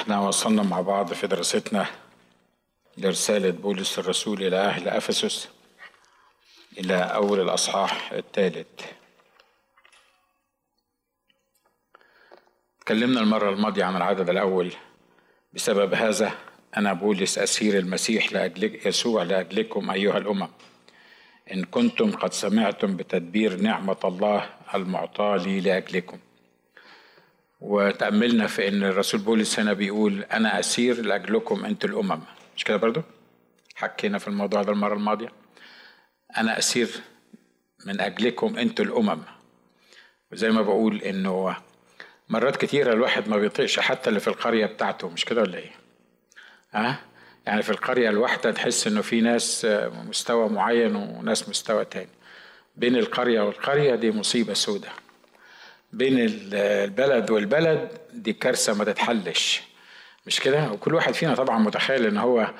إحنا وصلنا مع بعض في دراستنا لرسالة بولس الرسول إلى أهل أفسس إلى أول الأصحاح الثالث. تكلمنا المرة الماضية عن العدد الأول. بسبب هذا أنا بولس أسير المسيح لأجل يسوع لأجلكم أيها الأمم. إن كنتم قد سمعتم بتدبير نعمة الله المعطاة لي لأجلكم وتأملنا في إن الرسول بولس هنا بيقول أنا أسير لأجلكم أنتم الأمم مش كده برضو؟ حكينا في الموضوع ده المرة الماضية أنا أسير من أجلكم أنتم الأمم وزي ما بقول إنه مرات كتيرة الواحد ما بيطيقش حتى اللي في القرية بتاعته مش كده ولا إيه؟ أه؟ يعني في القرية الواحدة تحس إنه في ناس مستوى معين وناس مستوى تاني بين القرية والقرية دي مصيبة سودة بين البلد والبلد دي كارثة ما تتحلش. مش كده؟ وكل واحد فينا طبعا متخيل إن هو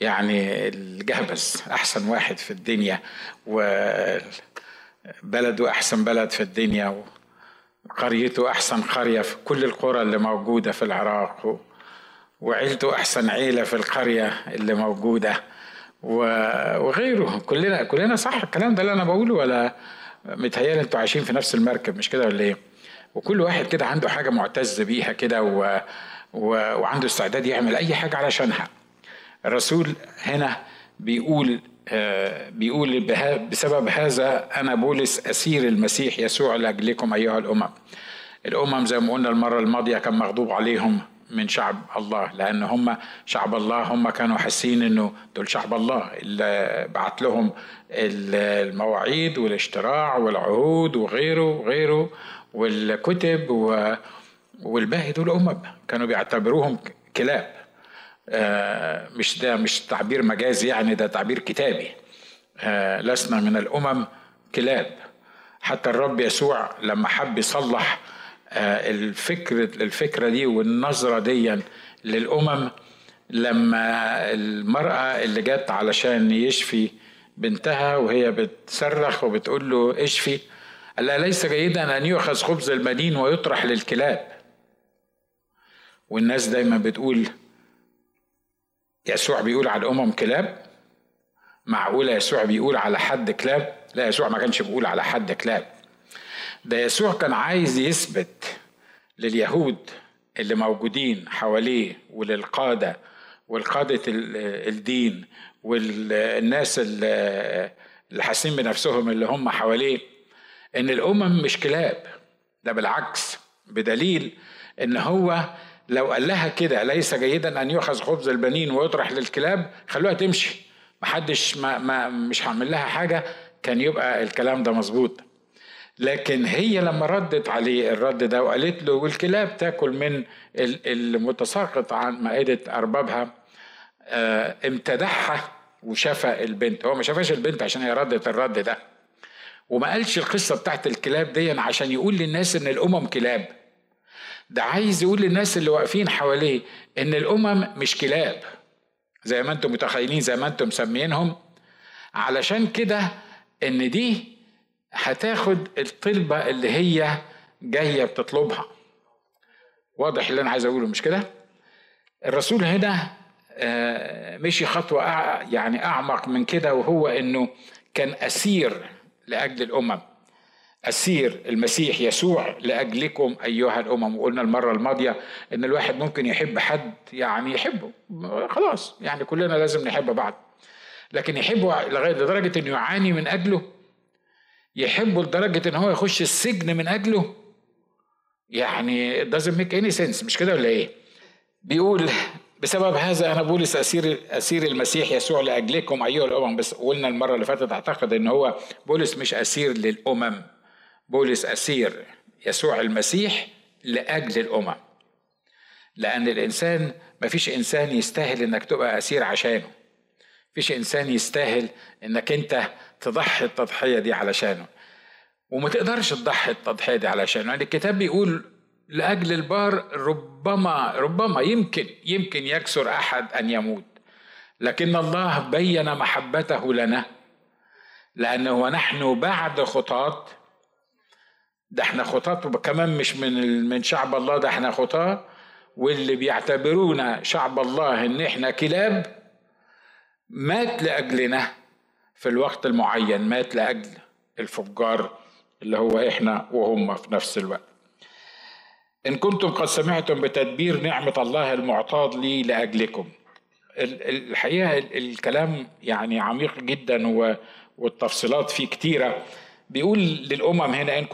يعني الجهبذ أحسن واحد في الدنيا وبلده أحسن بلد في الدنيا وقريته أحسن قرية في كل القرى اللي موجودة في العراق وعيلته أحسن عيلة في القرية اللي موجودة وغيره. كلنا كلنا صح الكلام ده اللي أنا بقوله ولا متهيألي أنتوا عايشين في نفس المركب مش كده ولا إيه؟ وكل واحد كده عنده حاجة معتز بيها كده و... و... وعنده استعداد يعمل أي حاجة علشانها. الرسول هنا بيقول آه بيقول بسبب هذا أنا بولس أسير المسيح يسوع لأجلكم أيها الأمم. الأمم زي ما قلنا المرة الماضية كان مغضوب عليهم من شعب الله لأن هم شعب الله هم كانوا حاسين إنه دول شعب الله اللي بعت لهم المواعيد والاشتراع والعهود وغيره وغيره. والكتب و... والباقي دول أمم كانوا بيعتبروهم كلاب. آه مش ده مش تعبير مجازي يعني ده تعبير كتابي. آه لسنا من الأمم كلاب. حتى الرب يسوع لما حب يصلح آه الفكر الفكرة دي والنظرة دي للأمم لما المرأة اللي جت علشان يشفي بنتها وهي بتصرخ وبتقول له اشفي لها ليس جيدا أن يؤخذ خبز المدين ويطرح للكلاب. والناس دايما بتقول يسوع بيقول على الأمم كلاب؟ معقوله يسوع بيقول على حد كلاب؟ لا يسوع ما كانش بيقول على حد كلاب. ده يسوع كان عايز يثبت لليهود اللي موجودين حواليه وللقادة والقادة الدين والناس اللي حاسين بنفسهم اللي هم حواليه. إن الأمم مش كلاب. ده بالعكس بدليل إن هو لو قال لها كده ليس جيدا أن يؤخذ خبز البنين ويطرح للكلاب؟ خلوها تمشي. محدش ما, ما مش هعمل لها حاجة. كان يبقى الكلام ده مظبوط. لكن هي لما ردت عليه الرد ده وقالت له والكلاب تاكل من المتساقط عن مائدة أربابها آه امتدحها وشفى البنت. هو ما شافش البنت عشان هي ردت الرد ده. وما قالش القصة بتاعت الكلاب دي عشان يقول للناس إن الأمم كلاب. ده عايز يقول للناس اللي واقفين حواليه إن الأمم مش كلاب. زي ما أنتم متخيلين زي ما أنتم مسمينهم. علشان كده إن دي هتاخد الطلبة اللي هي جاية بتطلبها. واضح اللي أنا عايز أقوله مش كده؟ الرسول هنا مشي خطوة يعني أعمق من كده وهو إنه كان أسير لأجل الأمم. أسير المسيح يسوع لأجلكم أيها الأمم. وقلنا المرة الماضية إن الواحد ممكن يحب حد يعني يحبه. خلاص يعني كلنا لازم نحب بعض. لكن يحبه لغاية لدرجة إنه يعاني من أجله. يحبه لدرجة إن هو يخش السجن من أجله. يعني it doesn't make any sense. مش كده ولا إيه؟ بيقول بسبب هذا أنا بولس اسير أسير المسيح يسوع لأجلكم أيها الأمم. بس قلنا المرة اللي فاتت أعتقد إن هو بولس مش أسير للأمم. بولس أسير يسوع المسيح لأجل الأمم. لأن الإنسان ما فيش إنسان يستاهل إنك تبقى أسير عشانه. فيش إنسان يستاهل إنك أنت تضحي التضحية دي علشانه. وما تقدرش تضحي التضحية دي علشانه. يعني الكتاب بيقول لأجل البار ربما ربما يمكن يمكن يكسر أحد أن يموت. لكن الله بين محبته لنا لأنه ونحن بعد خطاة. ده إحنا خطاة كمان مش من من شعب الله ده إحنا خطاة. واللي بيعتبرونا شعب الله إن إحنا كلاب مات لأجلنا في الوقت المعين مات لأجل الفجار اللي هو إحنا وهم في نفس الوقت. إن كنتم قد سمعتم بتدبير نعمة الله المعطاه لي لأجلكم. الحقيقة الكلام يعني عميق جدا والتفصيلات فيه كتيرة. بيقول للأمم هنا إن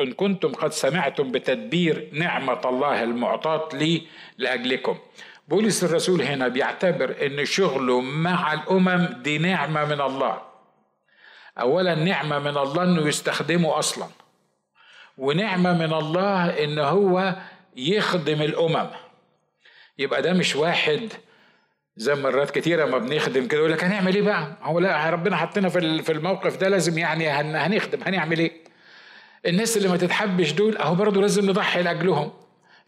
إن كنتم قد سمعتم بتدبير نعمة الله المعطاة لي لأجلكم. بولس الرسول هنا بيعتبر إن شغله مع الأمم دي نعمة من الله. أولا نعمة من الله إنه يستخدمه أصلا. ونعمة من الله إن هو يخدم الأمم يبقى ده مش واحد زي مرات كتيرة ما بنخدم كده يقول لك هنعمل إيه بقى؟ هو لا ربنا حطنا في الموقف ده لازم يعني هنخدم هنعمل إيه؟ الناس اللي ما تتحبش دول أهو برضه لازم نضحي لأجلهم.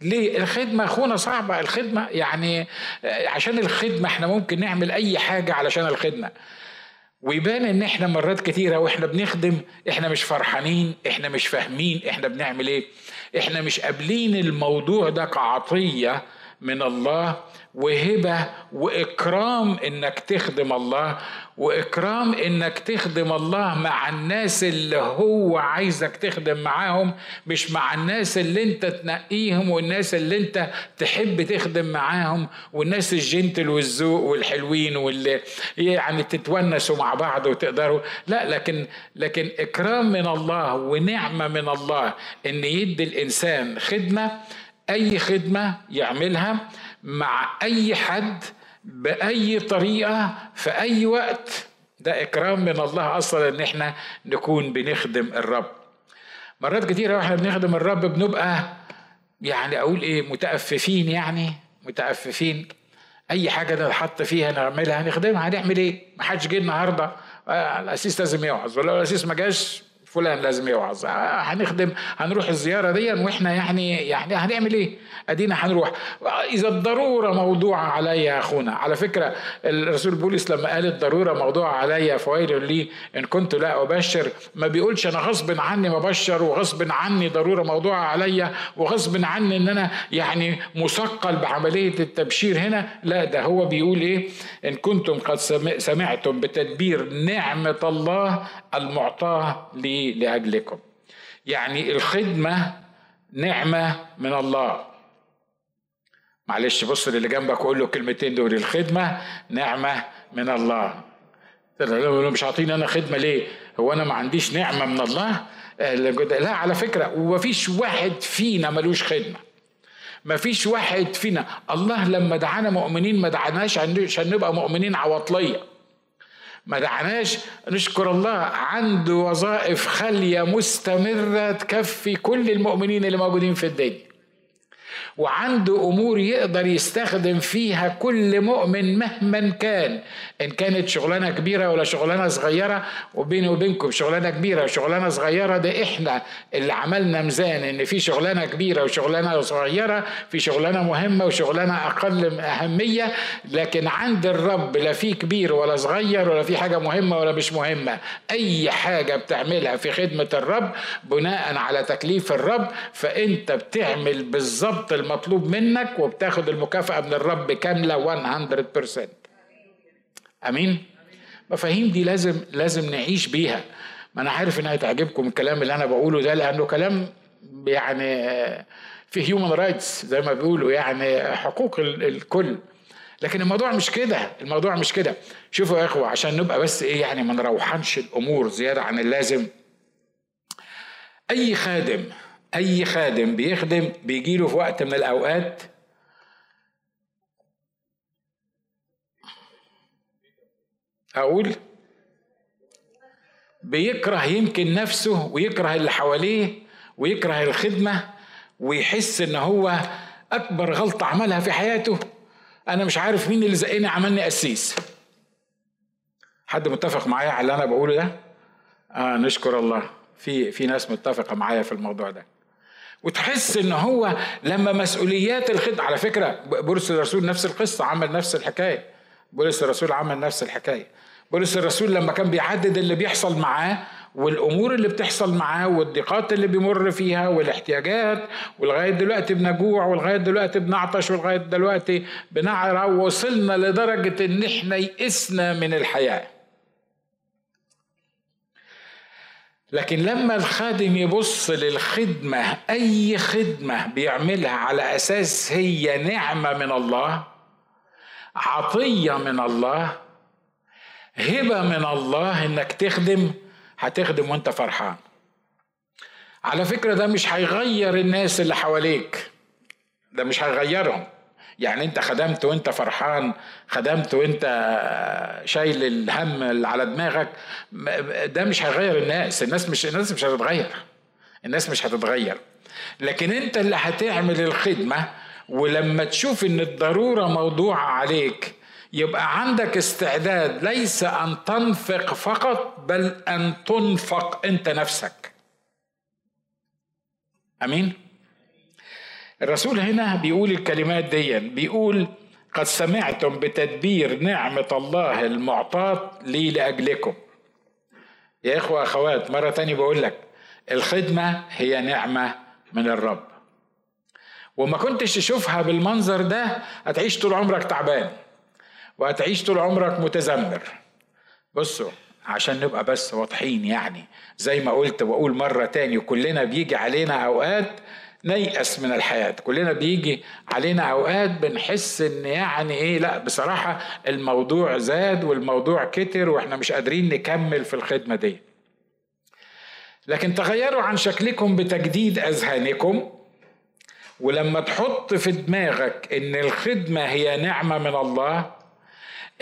ليه؟ الخدمة أخونا صعبة الخدمة يعني عشان الخدمة إحنا ممكن نعمل أي حاجة علشان الخدمة. ويبان إن إحنا مرات كتيرة وإحنا بنخدم إحنا مش فرحانين إحنا مش فاهمين إحنا بنعمل إيه. إحنا مش قابلين الموضوع ده كعطية من الله وهبة وإكرام إنك تخدم الله وإكرام إنك تخدم الله مع الناس اللي هو عايزك تخدم معاهم مش مع الناس اللي أنت تنقيهم والناس اللي أنت تحب تخدم معاهم والناس الجنتل والذوق والحلوين واللي يعني تتونسوا مع بعض وتقدروا. لا لكن لكن إكرام من الله ونعمة من الله إن يدي الإنسان خدمة أي خدمة يعملها مع أي حد بأي طريقة في أي وقت. ده إكرام من الله أصلا إن إحنا نكون بنخدم الرب. مرات كتيره وإحنا بنخدم الرب بنبقى يعني أقول إيه متأففين يعني متأففين. أي حاجة نحط فيها نعملها هنخدمها. هنعمل إيه؟ ما حدش جه النهارده. آه الاسيس لازم يوعظ ولو الاسيس ما جاش فلان لازم يوعظ. آه، هنخدم هنروح الزيارة دي وإحنا يعني يعني هنعمل إيه؟ أدينا هنروح. إذا الضرورة موضوعه عليا يا أخونا. على فكرة الرسول بولس لما قال الضرورة موضوعه عليا فويل لي. إن كنت لا أبشر ما بيقولش أنا غصب عني ببشر وغصب عني ضرورة موضوعه عليا وغصب عني إن أنا يعني مثقل بعملية التبشير هنا. لا ده هو بيقول إيه؟ إن كنتم قد سمعتم بتدبير نعمة الله المعطاة لي. لأجلكم يعني الخدمة نعمة من الله معلش بص للي جنبك وقول له الكلمتين دول الخدمة نعمة من الله مش عاطيني أنا خدمة ليه؟ هو أنا ما عنديش نعمة من الله؟ لا على فكرة ومفيش واحد فينا ملوش خدمة. مفيش واحد فينا الله لما دعانا مؤمنين ما دعاناش عشان نبقى مؤمنين عواطلية. ما دعناش نشكر الله عنده وظائف خالية مستمرة تكفي كل المؤمنين اللي موجودين في الدنيا. وعنده أمور يقدر يستخدم فيها كل مؤمن مهما كان إن كانت شغلانة كبيرة ولا شغلانة صغيرة وبيني وبينكم شغلانة كبيرة وشغلانة صغيرة ده إحنا اللي عملنا ميزان إن في شغلانة كبيرة وشغلانة صغيرة في شغلانة مهمة وشغلانة أقل أهمية لكن عند الرب لا في كبير ولا صغير ولا في حاجة مهمة ولا مش مهمة. أي حاجة بتعملها في خدمة الرب بناء على تكليف الرب فأنت بتعمل بالظبط المطلوب منك وبتاخد المكافأة من الرب كاملة 100% أمين؟ مفاهيم دي لازم لازم نعيش بيها. ما أنا عارف إنها تعجبكم الكلام اللي أنا بقوله ده لأنه كلام يعني في هيومن رايتس زي ما بيقولوا يعني حقوق الكل. لكن الموضوع مش كده الموضوع مش كده. شوفوا يا إخوة عشان نبقى بس إيه يعني ما نروحنش الأمور زيادة عن اللازم. أي خادم أي خادم بيخدم بيجيله في وقت من الأوقات أقول بيكره يمكن نفسه ويكره اللي حواليه ويكره الخدمة ويحس إن هو أكبر غلطة عملها في حياته. أنا مش عارف مين اللي زقني عملني قسيس. حد متفق معايا على اللي أنا بقوله ده؟ آه نشكر الله. في في ناس متفقة معايا في الموضوع ده. وتحس إن هو لما مسؤوليات الخدمه على فكرة بولس الرسول نفس القصة عمل نفس الحكاية. بولس الرسول عمل نفس الحكاية. بولس الرسول لما كان بيعدد اللي بيحصل معاه والأمور اللي بتحصل معاه والضيقات اللي بيمر فيها والاحتياجات ولغاية دلوقتي بنجوع ولغاية دلوقتي بنعطش ولغاية دلوقتي بنعرى وصلنا لدرجة إن إحنا يئسنا من الحياة. لكن لما الخادم يبص للخدمة أي خدمة بيعملها على أساس هي نعمة من الله عطية من الله هبة من الله إنك تخدم هتخدم وأنت فرحان. على فكرة ده مش هيغير الناس اللي حواليك ده مش هيغيرهم. يعني انت خدمت وانت فرحان خدمت وانت شايل الهم اللي على دماغك ده مش هيغير الناس الناس مش الناس مش هتتغير الناس مش هتتغير. لكن انت اللي هتعمل الخدمة ولما تشوف ان الضرورة موضوع عليك يبقى عندك استعداد ليس أن تنفق فقط بل أن تنفق انت نفسك. أمين؟ الرسول هنا بيقول الكلمات دي بيقول قد سمعتم بتدبير نعمة الله المعطاة لي لأجلكم. يا إخوة أخوات مرة تانية بقول لك الخدمة هي نعمة من الرب. وما كنتش تشوفها بالمنظر ده هتعيش طول عمرك تعبان وهتعيش طول عمرك متذمر. بصوا عشان نبقى بس واضحين يعني زي ما قلت وأقول مرة تاني كلنا بيجي علينا أوقات نيأس من الحياة. كلنا بيجي علينا أوقات بنحس إن يعني إيه لأ بصراحة الموضوع زاد والموضوع كتر وإحنا مش قادرين نكمل في الخدمة دي. لكن تغيروا عن شكلكم بتجديد أذهانكم ولما تحط في دماغك إن الخدمة هي نعمة من الله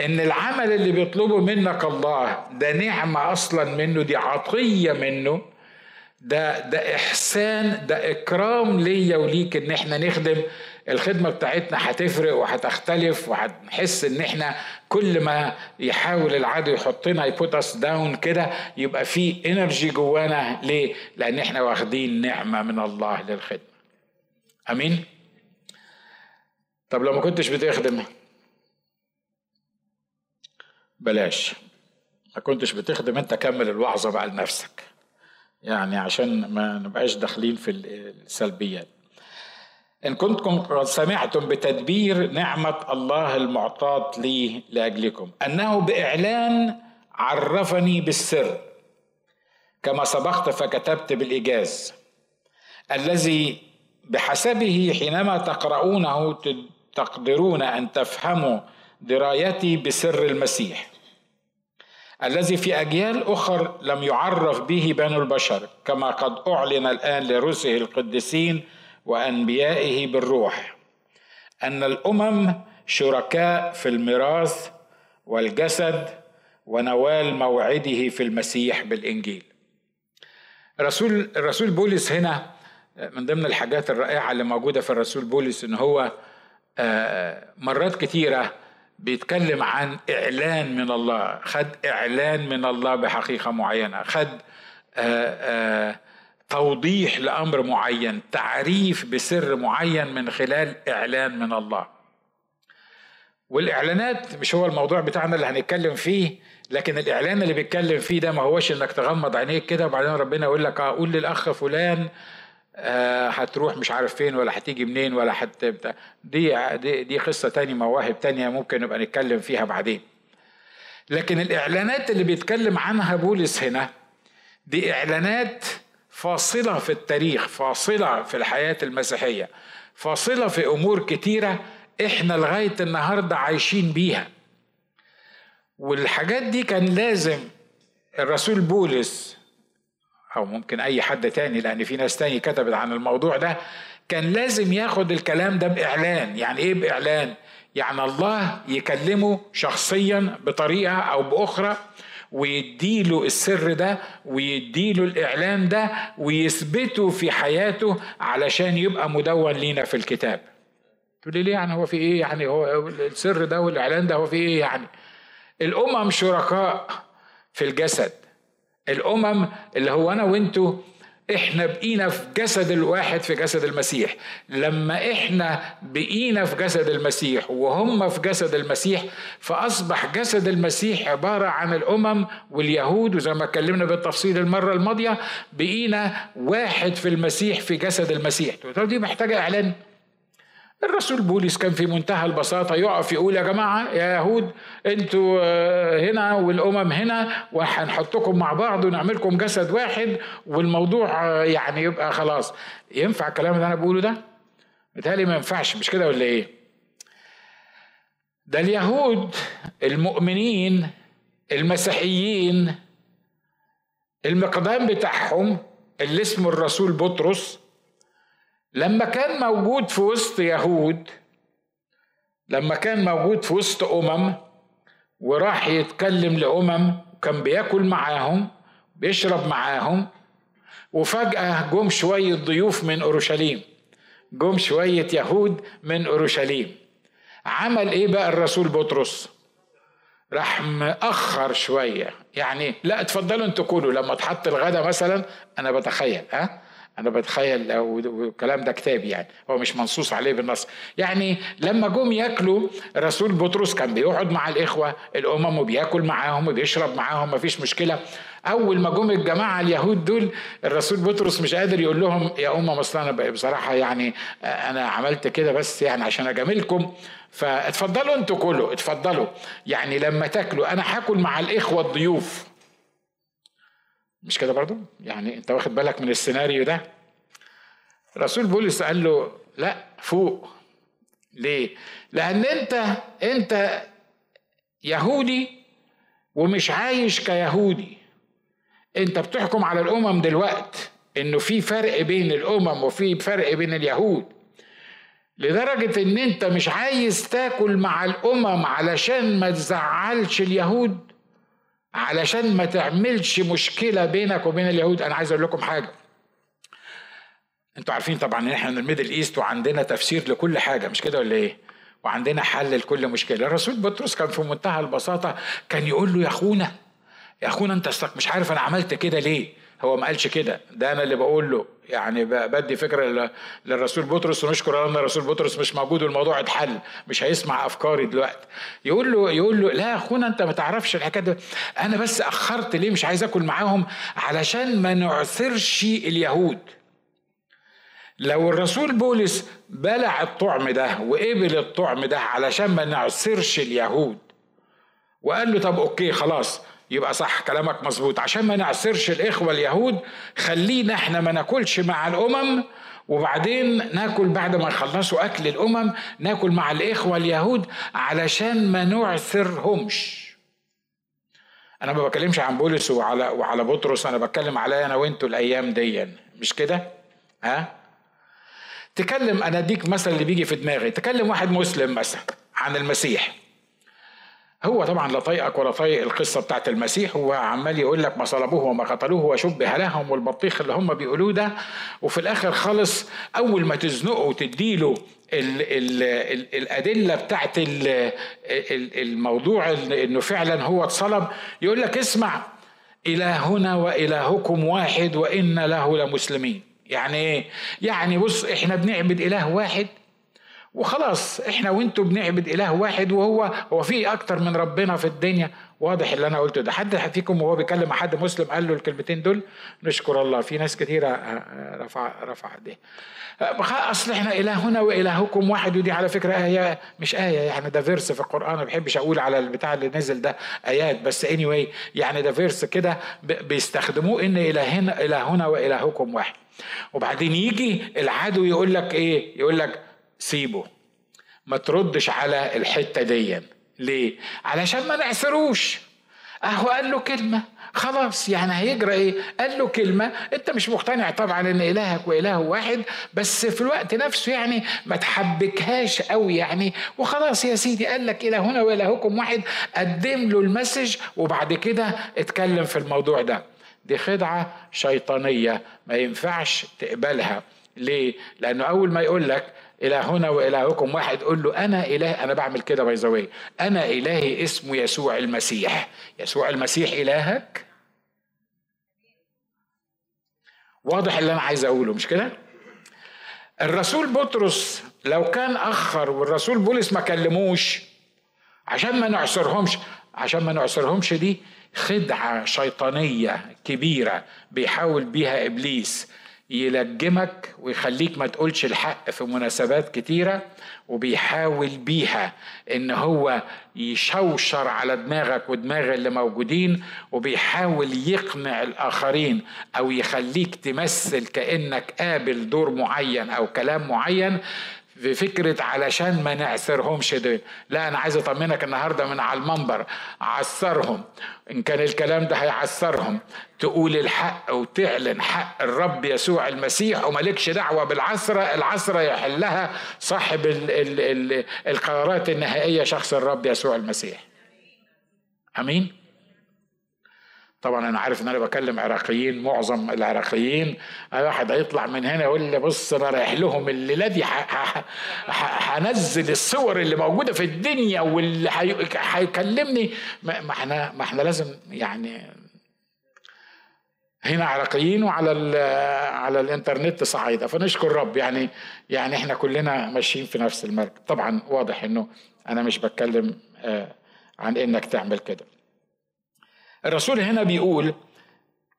إن العمل اللي بيطلبه منك الله ده نعمة أصلا منه دي عطية منه ده ده إحسان ده إكرام ليا وليك إن إحنا نخدم الخدمة بتاعتنا هتفرق وهتختلف وهنحس إن إحنا كل ما يحاول العدو يحطنا يـ put us down كده يبقى في انرجي جوانا ليه؟ لأن إحنا واخدين نعمة من الله للخدمة. آمين؟ طب لو ما كنتش بتخدم بلاش ما كنتش بتخدم أنت كمل الوعظة بقى لنفسك. يعني عشان ما نبقاش داخلين في السلبيات. إن كنتم قد سمعتم بتدبير نعمة الله المعطاة لي لأجلكم أنه بإعلان عرفني بالسر. كما سبقت فكتبت بالإيجاز. الذي بحسبه حينما تقرؤونه تقدرون أن تفهموا درايتي بسر المسيح. الذي في أجيال أخر لم يعرف به بنو البشر كما قد أعلن الآن لرسله القديسين وأنبيائه بالروح أن الأمم شركاء في الميراث والجسد ونوال موعده في المسيح بالإنجيل. الرسول الرسول بولس هنا من ضمن الحاجات الرائعة اللي موجودة في الرسول بولس إن هو آه، مرات كتيرة بيتكلم عن إعلان من الله خد إعلان من الله بحقيقة معينة خد آآ آه، آآ آه، توضيح لأمر معين تعريف بسر معين من خلال إعلان من الله. والإعلانات مش هو الموضوع بتاعنا اللي هنتكلم فيه لكن الإعلان اللي بيتكلم فيه ده ما هوش إنك تغمض عينيك كده وبعدين ربنا يقول لك آه، قول للأخ فلان آه، هتروح مش عارف فين ولا هتيجي منين ولا حت دي دي دي قصة تانية مواهب تانية ممكن نبقى نتكلم فيها بعدين. لكن الإعلانات اللي بيتكلم عنها بولس هنا دي إعلانات فاصلة في التاريخ فاصلة في الحياة المسيحية فاصلة في أمور كتيرة إحنا لغاية النهارده عايشين بيها. والحاجات دي كان لازم الرسول بولس أو ممكن أي حد تاني لأن في ناس تاني كتبت عن الموضوع ده كان لازم ياخد الكلام ده بإعلان. يعني إيه بإعلان؟ يعني الله يكلمه شخصيا بطريقة أو بأخرى ويديله السر ده ويديله الإعلان ده ويثبته في حياته علشان يبقى مدون لينا في الكتاب. تقول لي ليه يعني هو في إيه؟ يعني هو السر ده والإعلان ده هو في إيه يعني؟ الأمم شركاء في الجسد. الأمم اللي هو أنا وأنتو إحنا بقينا في جسد الواحد في جسد المسيح. لما إحنا بقينا في جسد المسيح وهم في جسد المسيح فأصبح جسد المسيح عبارة عن الأمم واليهود وزي ما اتكلمنا بالتفصيل المرة الماضية بقينا واحد في المسيح في جسد المسيح. دي محتاجة إعلان. الرسول بولس كان في منتهى البساطة يقف يقول يا جماعة يا يهود أنتوا آه، هنا والأمم هنا وهنحطكم مع بعض ونعملكم جسد واحد والموضوع آه، يعني يبقى خلاص ينفع الكلام اللي أنا بقوله ده؟ متهيألي ما ينفعش مش كده ولا إيه؟ ده اليهود المؤمنين المسيحيين المقدام بتاعهم اللي اسمه الرسول بطرس لما كان موجود في وسط يهود لما كان موجود في وسط أمم وراح يتكلم لأمم وكان بياكل معاهم بيشرب معاهم وفجأة جم شوية ضيوف من أورشليم. جم شوية يهود من أورشليم. عمل إيه بقى الرسول بطرس؟ راح مأخر شوية. يعني لا اتفضلوا أنتوا كلوا. لما اتحط الغدا مثلا أنا بتخيل ها؟ أنا بتخيل الكلام ده كتاب يعني هو مش منصوص عليه بالنص. يعني لما جم ياكلوا رسول بطرس كان بيقعد مع الإخوة الأمم وبياكل معاهم وبيشرب معاهم مفيش مشكلة. أول ما جم الجماعة اليهود دول الرسول بطرس مش قادر يقول لهم يا أمم أصل أنا بصراحة يعني أنا عملت كده بس يعني عشان أجاملكم. فاتفضلوا أنتوا كلوا اتفضلوا. يعني لما تاكلوا أنا هاكل مع الإخوة الضيوف. مش كده برضو؟ يعني انت واخد بالك من السيناريو ده؟ رسول بولس قال له لا فوق. ليه؟ لأن انت انت يهودي ومش عايش كيهودي. انت بتحكم على الأمم دلوقت إنه في فرق بين الأمم وفي فرق بين اليهود. لدرجة إن انت مش عايز تاكل مع الأمم علشان ما تزعلش اليهود؟ علشان ما تعملش مشكلة بينك وبين اليهود أنا عايز أقول لكم حاجة. أنتوا عارفين طبعا إن إحنا من ال Middle East وعندنا تفسير لكل حاجة مش كده ولا إيه؟ وعندنا حل لكل مشكلة. الرسول بطرس كان في منتهى البساطة كان يقول له يا أخونا يا أخونا أنت مش عارف أنا عملت كده ليه؟ هو ما قالش كده. ده أنا اللي بقول له. يعني بدي فكرة للرسول بطرس ونشكر أن الرسول بطرس مش موجود والموضوع اتحل. مش هيسمع أفكاري دلوقتي. يقول له يقول له لا أخونا أنت ما تعرفش الحكاية ده أنا بس أخرت ليه؟ مش عايز أكل معاهم علشان ما نعثرش اليهود. لو الرسول بولس بلع الطعم ده وقبل الطعم ده علشان ما نعثرش اليهود وقال له طب أوكي خلاص يبقى صح كلامك مظبوط. عشان ما نعسرش الإخوة اليهود خلينا إحنا ما ناكلش مع الأمم وبعدين ناكل بعد ما يخلصوا أكل الأمم ناكل مع الإخوة اليهود علشان ما نعثرهمش أنا ما بكلمش عن بولس وعلى وعلى بطرس أنا بتكلم عليا أنا وأنتوا الأيام دي. مش كده؟ ها؟ تكلم أنا أديك مثل اللي بيجي في دماغي. تكلم واحد مسلم مثلا عن المسيح. هو طبعا لا طايقك ولا طايق القصة بتاعت المسيح. هو عمال يقول لك ما صلبوه وما قتلوه وشبه لهم والبطيخ اللي هم بيقولوه ده. وفي الآخر خالص أول ما تزنقه وتديله ال ال ال الأدلة بتاعت الموضوع إنه فعلا هو اتصلب يقول لك اسمع إلهنا وإلهكم واحد وان له لمسلمين. يعني إيه؟ يعني بص إحنا بنعبد إله واحد وخلاص إحنا وإنتوا بنعبد إله واحد وهو هو في أكتر من ربنا في الدنيا. واضح اللي أنا قلته ده. حد فيكم وهو بيكلم حد مسلم قال له الكلمتين دول؟ نشكر الله. في ناس كثيره آه، آه، رفع رفع ايديه آه، أصل إحنا إلهنا وإلهكم واحد ودي على فكرة آية مش آية يعني ده فيرس في القرآن. ما بحبش أقول على البتاع اللي نزل ده آيات بس anyway يعني ده verse كده بيستخدموه إن إلهنا إلهنا وإلهكم واحد. وبعدين يجي العدو يقول لك إيه؟ يقول لك سيبه. ما تردش على الحتة دي. ليه؟ علشان ما نعثروش أهو قال له كلمة. خلاص يعني هيجرى إيه؟ قال له كلمة. أنت مش مقتنع طبعا إن إلهك وإله واحد بس في الوقت نفسه يعني ما تحبكهاش قوي يعني. وخلاص يا سيدي قال لك الهنا وإلهكم واحد. قدم له المسج وبعد كده اتكلم في الموضوع ده. دي خدعة شيطانية ما ينفعش تقبلها. ليه؟ لأنه أول ما يقول لك إلهنا وإلهكم واحد قول له أنا إله أنا بعمل كده باي أنا إلهي اسمه يسوع المسيح. يسوع المسيح إلهك؟ واضح اللي أنا عايز أقوله مش كده؟ الرسول بطرس لو كان أخر والرسول بولس ما كلموش عشان ما نعصرهمش عشان ما نعصرهمش دي خدعة شيطانية كبيرة بيحاول بيها إبليس. يلجمك ويخليك ما تقولش الحق في مناسبات كتيرة وبيحاول بيها إن هو يشوشر على دماغك ودماغ اللي موجودين وبيحاول يقنع الآخرين أو يخليك تمثل كأنك قابل دور معين أو كلام معين. في فكرة علشان ما نعسرهمش دول. لا أنا عايز أطمنك النهاردة من على المنبر عسرهم. إن كان الكلام ده هيعسرهم. تقول الحق وتعلن حق الرب يسوع المسيح ومالكش دعوة بالعسرة العسرة يحلها صاحب ال ال ال القرارات النهائية شخص الرب يسوع المسيح. أمين؟ طبعا أنا عارف إن أنا بكلم عراقيين معظم العراقيين. واحد هيطلع من هنا يقول لي بص أنا رايح لهم الليلة دي هنزل الصور اللي موجودة في الدنيا واللي هيكلمني. ما إحنا ما إحنا لازم يعني هنا عراقيين وعلى على الإنترنت صعايدة. فنشكر رب يعني يعني إحنا كلنا ماشيين في نفس المركب. طبعا واضح إنه أنا مش بتكلم آه، عن إنك تعمل كده. الرسول هنا بيقول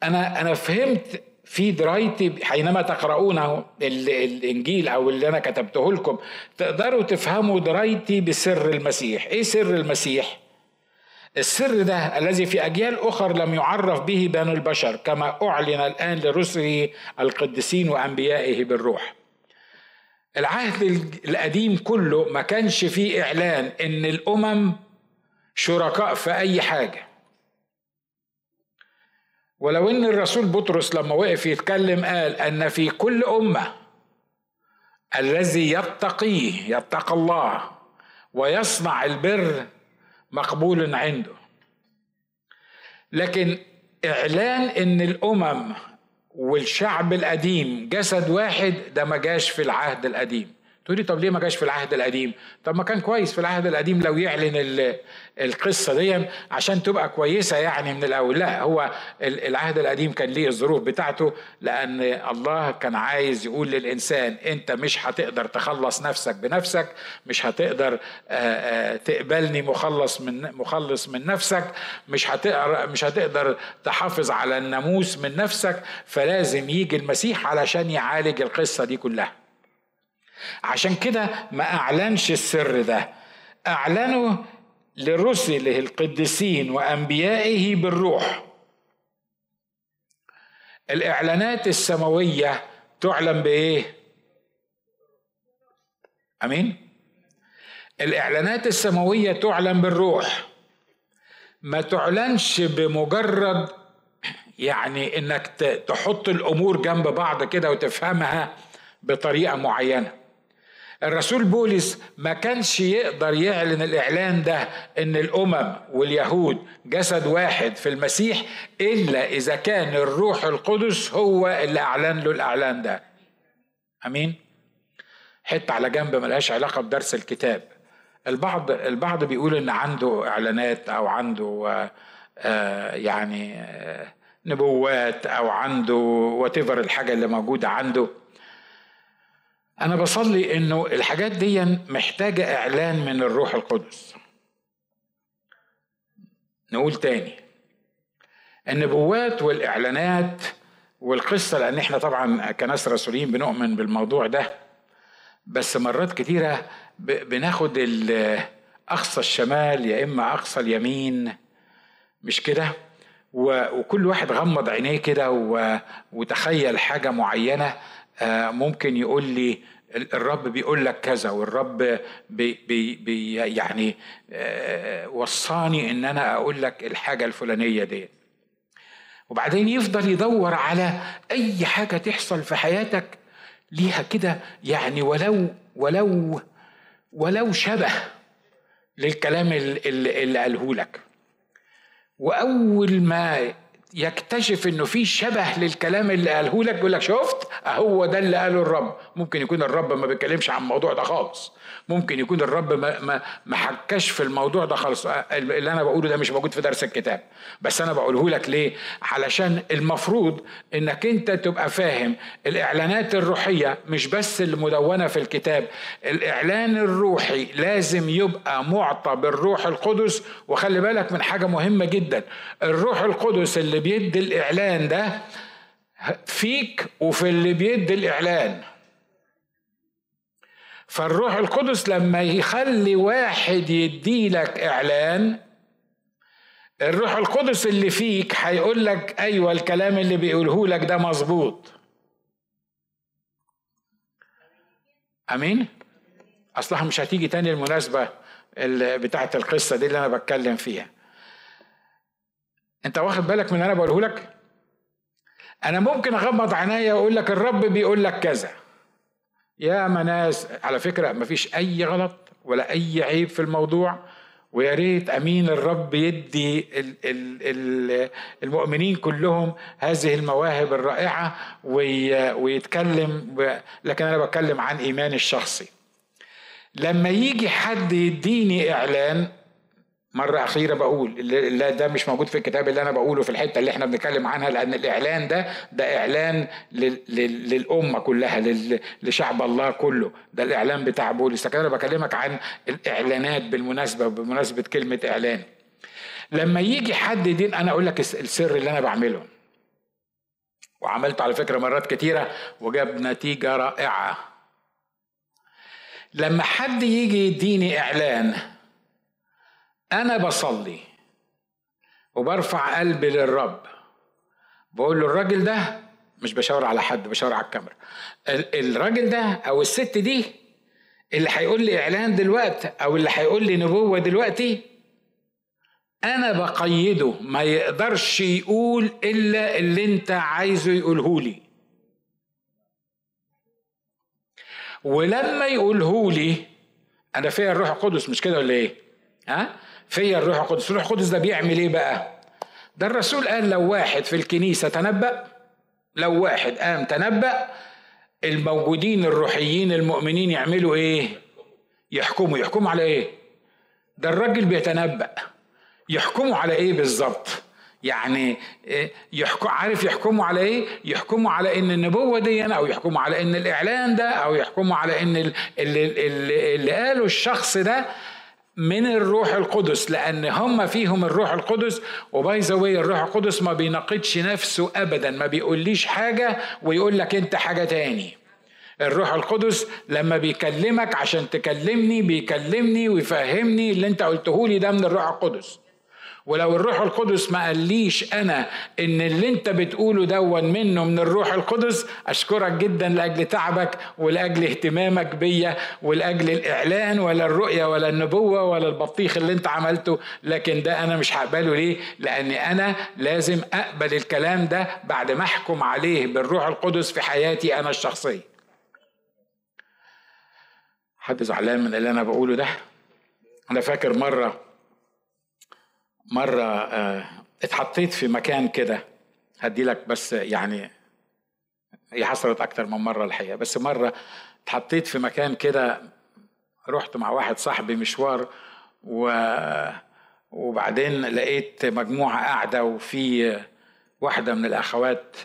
أنا أنا فهمت في درايتي حينما تقرؤونه الإنجيل أو اللي أنا كتبته لكم تقدروا تفهموا درايتي بسر المسيح. إيه سر المسيح؟ السر ده الذي في أجيال أخر لم يعرف به بنو البشر كما أعلن الآن لرسله القديسين وأنبيائه بالروح. العهد القديم كله ما كانش فيه إعلان إن الأمم شركاء في أي حاجة. ولو إن الرسول بطرس لما وقف يتكلم قال أن في كل أمة الذي يتقيه يتقى الله ويصنع البر مقبول عنده. لكن إعلان إن الأمم والشعب القديم جسد واحد ده ما جاش في العهد القديم. تقولي طب ليه ما جاش في العهد القديم؟ طب ما كان كويس في العهد القديم لو يعلن القصة دي عشان تبقى كويسة يعني من الأول. لا هو العهد القديم كان ليه الظروف بتاعته لأن الله كان عايز يقول للإنسان أنت مش هتقدر تخلص نفسك بنفسك مش هتقدر تقبلني مخلص من مخلص من نفسك مش هتقدر مش هتقدر تحافظ على الناموس من نفسك فلازم يجي المسيح علشان يعالج القصة دي كلها. عشان كده ما أعلنش السر ده أعلنه لرسله القديسين وأنبيائه بالروح الإعلانات السماوية تعلن بإيه؟ أمين؟ الإعلانات السماوية تعلن بالروح ما تعلنش بمجرد يعني إنك تحط الأمور جنب بعض كده وتفهمها بطريقة معينة الرسول بولس ما كانش يقدر يعلن الإعلان ده إن الأمم واليهود جسد واحد في المسيح إلا إذا كان الروح القدس هو اللي أعلن له الإعلان ده. آمين؟ حتة على جنب ملهاش علاقة بدرس الكتاب. البعض البعض بيقول إن عنده إعلانات أو عنده آه, آه، يعني آه نبوات أو عنده وات الحاجة اللي موجودة عنده. أنا بصلي إنه الحاجات دي محتاجة إعلان من الروح القدس. نقول تاني النبوات والإعلانات والقصة لأن إحنا طبعا كناس رسولين بنؤمن بالموضوع ده بس مرات كتيرة بناخد أقصى الشمال يا إما أقصى اليمين مش كده؟ وكل واحد غمض عينيه كده وتخيل حاجة معينة آه، ممكن يقول لي الرب بيقول لك كذا والرب بي بي يعني آه، وصاني إن أنا أقول لك الحاجة الفلانية دي. وبعدين يفضل يدور على أي حاجة تحصل في حياتك ليها كده يعني ولو ولو ولو شبه للكلام اللي قاله لك. وأول ما يكتشف إنه في شبه للكلام اللي قاله لك يقول لك شفت؟ هو ده اللي قاله الرب. ممكن يكون الرب ما بيتكلمش عن الموضوع ده خالص. ممكن يكون الرب ما ما ما حكاش في الموضوع ده خالص. اللي أنا بقوله ده مش موجود في درس الكتاب. بس أنا بقوله لك ليه؟ علشان المفروض إنك أنت تبقى فاهم الإعلانات الروحية مش بس المدونة في الكتاب. الإعلان الروحي لازم يبقى معطى بالروح القدس. وخلي بالك من حاجة مهمة جدا. الروح القدس اللي بيدي الإعلان ده فيك وفي اللي بيدي الإعلان. فالروح القدس لما يخلي واحد يديلك إعلان الروح القدس اللي فيك هيقول لك أيوه الكلام اللي بيقوله لك ده مظبوط. أمين؟ أصلها مش هتيجي تاني المناسبة بتاعة القصة دي اللي أنا بتكلم فيها. انت واخد بالك من اللي أنا بقوله لك؟ أنا ممكن اغمض عينيا واقول لك الرب بيقول لك كذا. يا ناس على فكرة مفيش أي غلط ولا أي عيب في الموضوع ويا ريت أمين الرب يدي المؤمنين كلهم هذه المواهب الرائعة ويتكلم لكن أنا بتكلم عن إيماني الشخصي. لما يجي حد يديني إعلان مرة أخيرة بقول لا ده مش موجود في الكتاب اللي أنا بقوله في الحتة اللي إحنا بنتكلم عنها لأن الإعلان ده ده إعلان للأمة كلها لشعب الله كله. ده الإعلان بتاع بولس. لكن أنا بكلمك عن الإعلانات بالمناسبة بمناسبة كلمة إعلان. لما يجي حد دين أنا أقول لك السر اللي أنا بعمله. وعملته على فكرة مرات كتيرة وجاب نتيجة رائعة. لما حد يجي يديني إعلان أنا بصلي وبرفع قلبي للرب بقول له الراجل ده مش بشاور على حد بشاور على الكاميرا الراجل ده أو الست دي اللي هيقول لي إعلان دلوقتي أو اللي هيقول لي نبوة دلوقتي أنا بقيده ما يقدرش يقول إلا اللي أنت عايزه يقوله لي ولما يقوله لي أنا فيها الروح القدس مش كده ولا إيه؟ ها؟ فيا الروح القدس الروح القدس ده بيعمل إيه بقى؟ ده الرسول قال لو واحد في الكنيسة تنبأ لو واحد قام تنبأ الموجودين الروحيين المؤمنين يعملوا إيه؟ يحكموا. يحكموا على إيه؟ ده الراجل بيتنبأ. يحكموا على إيه بالظبط؟ يعني؟ يحكم عارف يحكموا على إيه؟ يحكموا على إن النبوة دي أو يحكموا على إن الإعلان ده أو يحكموا على إن اللي, اللي, اللي قاله الشخص ده من الروح القدس لأن هم فيهم الروح القدس. وباي ذا الروح القدس ما بيناقضش نفسه ابدا ما بيقوليش حاجة ويقول لك أنت حاجة تاني. الروح القدس لما بيكلمك عشان تكلمني بيكلمني ويفهمني اللي أنت قلته لي ده من الروح القدس. ولو الروح القدس ما قاليش أنا إن اللي أنت بتقوله دون منه من الروح القدس أشكرك جدا لأجل تعبك ولأجل اهتمامك بيا ولأجل الإعلان ولا الرؤية ولا النبوة ولا البطيخ اللي أنت عملته لكن ده أنا مش هقبله ليه؟ لاني أنا لازم أقبل الكلام ده بعد ما أحكم عليه بالروح القدس في حياتي أنا الشخصية. حد زعلان من اللي أنا بقوله ده؟ أنا فاكر مرة مرة آه، اتحطيت في مكان كده. هدي لك بس يعني هي حصلت أكتر من مرة الحقيقة. بس مرة اتحطيت في مكان كده رحت مع واحد صاحبي مشوار و وبعدين لقيت مجموعة قاعدة وفي واحدة من الأخوات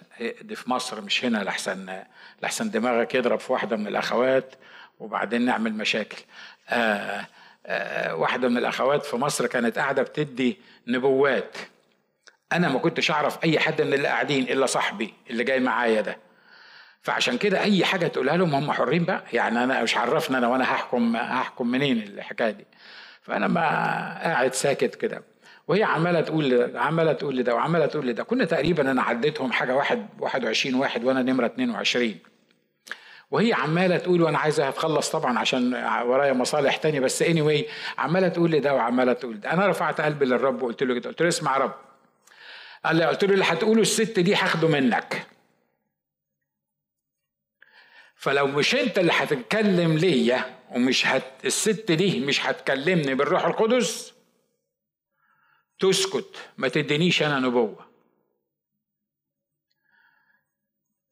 دي في مصر مش هنا لحسن لحسن دماغك يضرب في واحدة من الأخوات وبعدين نعمل مشاكل. آه آه، واحدة من الأخوات في مصر كانت قاعدة بتدي نبوات. أنا ما كنتش أعرف أي حد من اللي قاعدين إلا صاحبي اللي جاي معايا ده. فعشان كده أي حاجة تقولها لهم هم حرين بقى. يعني أنا مش عرفنا أنا وأنا هحكم هحكم منين الحكاية دي. فأنا ما قاعد ساكت كده. وهي عمالة تقول عمالة تقول لده وعمالة تقول لده كنا تقريبا أنا عديتهم حاجة واحد 21 واحد وأنا نمرة 22 وهي عمالة تقول وأنا عايزها تخلص طبعا عشان ورايا مصالح تانية بس اني anyway عمالة تقول لي ده وعمالة تقول ده. أنا رفعت قلبي للرب وقلت له كده قلت له اسمع يا رب. قال لي قلت له اللي هتقوله الست دي هاخده منك. فلو مش أنت اللي هتتكلم ليا ومش هت الست دي مش هتكلمني بالروح القدس تسكت ما تدينيش أنا نبوة.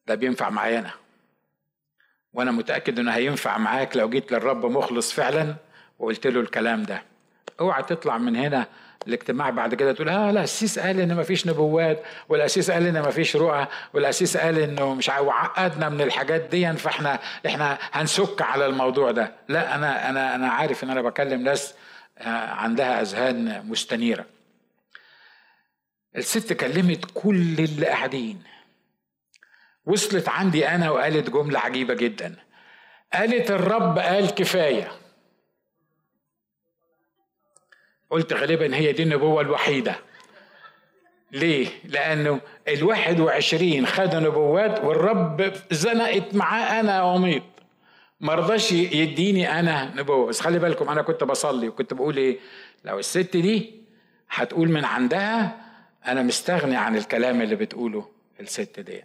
ده بينفع معايا أنا. وأنا متأكد إنه هينفع معاك لو جيت للرب مخلص فعلا وقلت له الكلام ده. أوعى تطلع من هنا الاجتماع بعد كده تقول آه لا السيس قال إن مفيش نبوات والأسيس قال إن مفيش رؤى والأسيس قال إنه مش وعقدنا من الحاجات دي فإحنا إحنا هنسك على الموضوع ده. لا أنا أنا أنا عارف إن أنا بكلم ناس آه، عندها أذهان مستنيرة. الست كلمت كل اللي قاعدين وصلت عندي أنا وقالت جملة عجيبة جدا. قالت الرب قال كفاية. قلت غالبا هي دي النبوة الوحيدة. ليه؟ لأنه الواحد وعشرين خدوا نبوات والرب زنقت معاه أنا وميط ما رضاش يديني أنا نبوة. بس خلي بالكم أنا كنت بصلي وكنت بقول إيه؟ لو الست دي هتقول من عندها أنا مستغني عن الكلام اللي بتقوله الست دي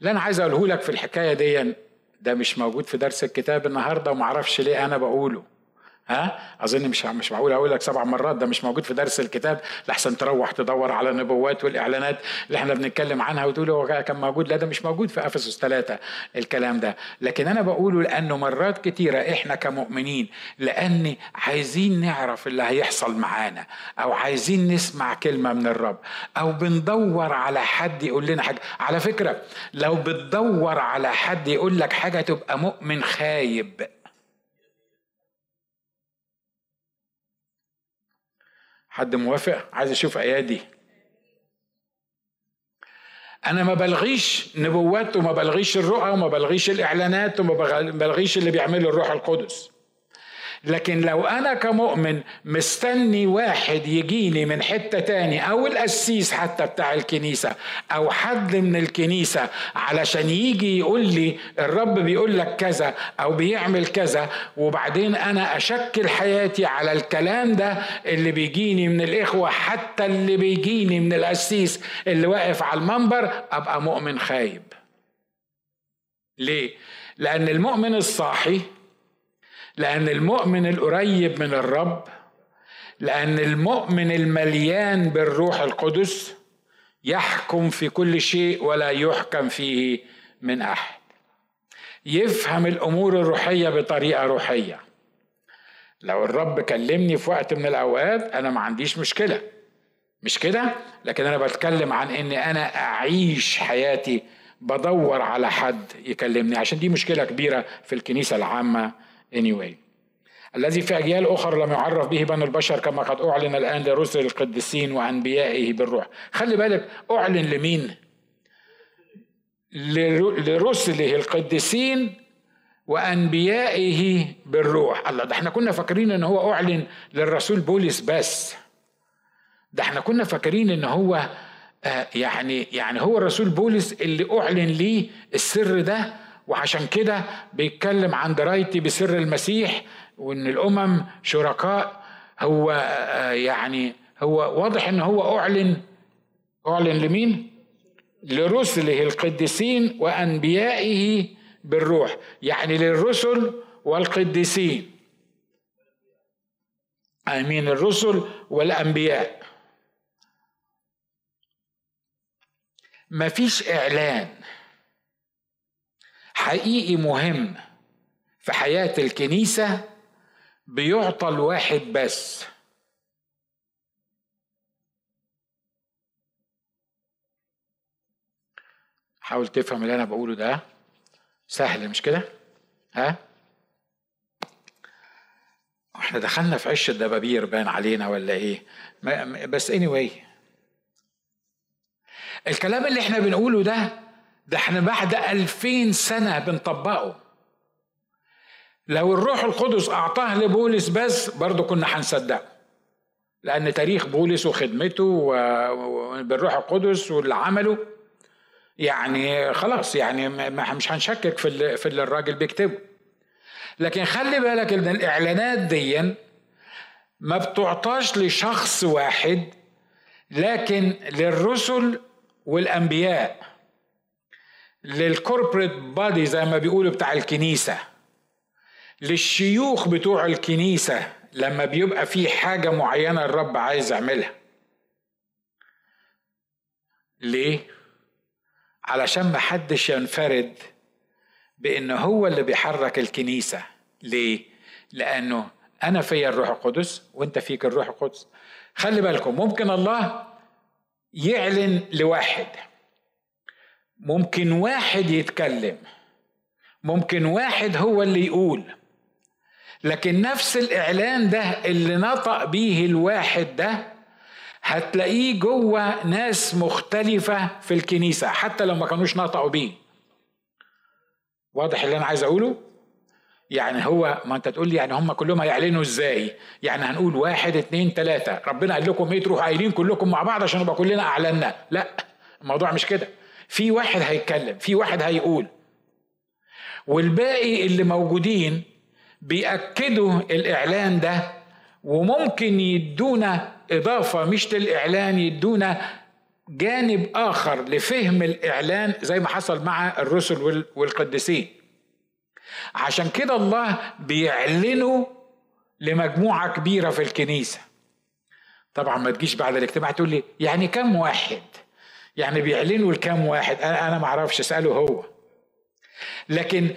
اللي أنا عايز أقوله لك في الحكاية دي ده مش موجود في درس الكتاب النهاردة ومعرفش ليه أنا بقوله. ها؟ أظن مش مش معقول أقول لك سبع مرات ده مش موجود في درس الكتاب. لحسن تروح تدور على النبوات والإعلانات اللي إحنا بنتكلم عنها وتقول هو كان موجود. لا ده مش موجود في أفسس ثلاثة الكلام ده. لكن أنا بقوله لأنه مرات كتيرة إحنا كمؤمنين لأن عايزين نعرف اللي هيحصل معانا أو عايزين نسمع كلمة من الرب أو بندور على حد يقول لنا حاجة. على فكرة لو بتدور على حد يقول لك حاجة تبقى مؤمن خايب. حد موافق؟ عايز أشوف ايادي أنا ما بلغيش نبوات وما بلغيش الرؤى وما بلغيش الاعلانات وما بلغيش اللي بيعمله الروح القدس. لكن لو أنا كمؤمن مستني واحد يجيني من حتة تاني أو القسيس حتى بتاع الكنيسة أو حد من الكنيسة علشان يجي يقول لي الرب بيقول لك كذا أو بيعمل كذا وبعدين أنا أشكل حياتي على الكلام ده اللي بيجيني من الإخوة حتى اللي بيجيني من القسيس اللي واقف على المنبر أبقى مؤمن خايب. ليه؟ لأن المؤمن الصاحي لأن المؤمن القريب من الرب لأن المؤمن المليان بالروح القدس يحكم في كل شيء ولا يحكم فيه من أحد. يفهم الأمور الروحية بطريقة روحية. لو الرب كلمني في وقت من الأوقات أنا ما عنديش مشكلة. مش كده؟ لكن أنا بتكلم عن إني أنا أعيش حياتي بدور على حد يكلمني عشان دي مشكلة كبيرة في الكنيسة العامة anyway الذي في أجيال أخرى لم يعرف به بنو البشر كما قد أعلن الآن لرسل القديسين وأنبيائه بالروح. خلي بالك أعلن لمين؟ لرسله القديسين وأنبيائه بالروح. الله ده إحنا كنا فاكرين إن هو أعلن للرسول بولس بس. ده إحنا كنا فاكرين إن هو آه يعني يعني هو الرسول بولس اللي أعلن ليه السر ده وعشان كده بيتكلم عن درايتي بسر المسيح وإن الأمم شركاء. هو آه، يعني هو واضح إن هو أعلن أعلن لمين؟ لرسله القديسين وأنبيائه بالروح يعني للرسل والقديسين. امين الرسل والأنبياء. مفيش إعلان. حقيقي مهم في حياة الكنيسة بيعطى الواحد بس. حاول تفهم اللي أنا بقوله ده. سهل مش كده؟ ها؟ إحنا دخلنا في عش الدبابير بان علينا ولا إيه؟ بس anyway. الكلام اللي إحنا بنقوله ده ده إحنا بعد ألفين سنة بنطبقه. لو الروح القدس أعطاه لبولس بس برضه كنا هنصدقه. لأن تاريخ بولس وخدمته بالروح القدس واللي عمله يعني خلاص يعني مش هنشكك في في اللي الراجل بيكتبه. لكن خلي بالك إن الإعلانات دي ما بتعطاش لشخص واحد لكن للرسل والأنبياء. للكوربريت بادي زي ما بيقولوا بتاع الكنيسة. للشيوخ بتوع الكنيسة لما بيبقى في حاجة معينة الرب عايز يعملها. ليه؟ علشان ما حدش ينفرد بأنه هو اللي بيحرك الكنيسة. ليه؟ لأنه أنا فيا الروح القدس وأنت فيك الروح القدس. خلي بالكم ممكن الله يعلن لواحد. ممكن واحد يتكلم ممكن واحد هو اللي يقول. لكن نفس الإعلان ده اللي نطق بيه الواحد ده هتلاقيه جوه ناس مختلفة في الكنيسة حتى لو ما كانوش نطقوا بيه. واضح اللي أنا عايز أقوله؟ يعني هو ما أنت تقول لي يعني هم كلهم هيعلنوا إزاي؟ يعني هنقول واحد اتنين تلاتة. ربنا قال لكم إيه تروحوا قايلين كلكم مع بعض عشان نبقى كلنا أعلنا. لا الموضوع مش كده. في واحد هيتكلم في واحد هيقول. والباقي اللي موجودين بيأكدوا الإعلان ده وممكن يدونا إضافة مش للإعلان يدونا جانب آخر لفهم الإعلان زي ما حصل مع الرسل والقديسين. عشان كده الله بيعلنوا لمجموعة كبيرة في الكنيسة. طبعا ما تجيش بعد الاجتماع تقول لي يعني كم واحد؟ يعني بيعلنوا لكم واحد. أنا أنا ما أعرفش اسأله هو. لكن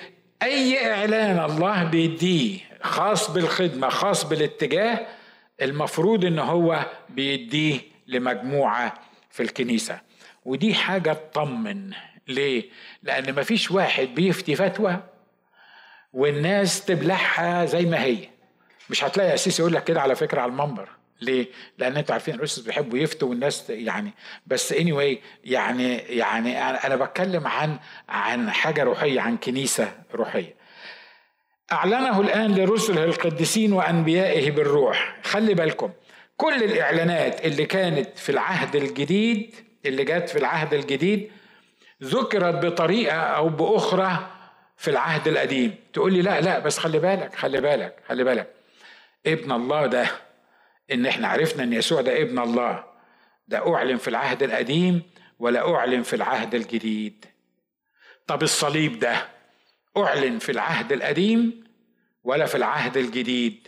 أي إعلان الله بيديه خاص بالخدمة خاص بالاتجاه المفروض إن هو بيديه لمجموعة في الكنيسة. ودي حاجة تطمن. ليه؟ لأن مفيش واحد بيفتي فتوى والناس تبلعها زي ما هي. مش هتلاقي اسيس يقول لك كده على فكرة على المنبر. ليه؟ لأن أنتوا عارفين الاسس بيحبوا يفتوا والناس يعني بس اني anyway يعني يعني أنا بتكلم عن عن حاجة روحية عن كنيسة روحية. أعلنه الآن لرسله القديسين وأنبيائه بالروح، خلي بالكم كل الإعلانات اللي كانت في العهد الجديد اللي جت في العهد الجديد ذكرت بطريقة أو بأخرى في العهد القديم تقول لي لا لا بس خلي بالك خلي بالك خلي بالك ابن الله ده إن إحنا عرفنا إن يسوع ده ابن الله. ده أعلن في العهد القديم ولا أعلن في العهد الجديد. طب الصليب ده أعلن في العهد القديم ولا في العهد الجديد؟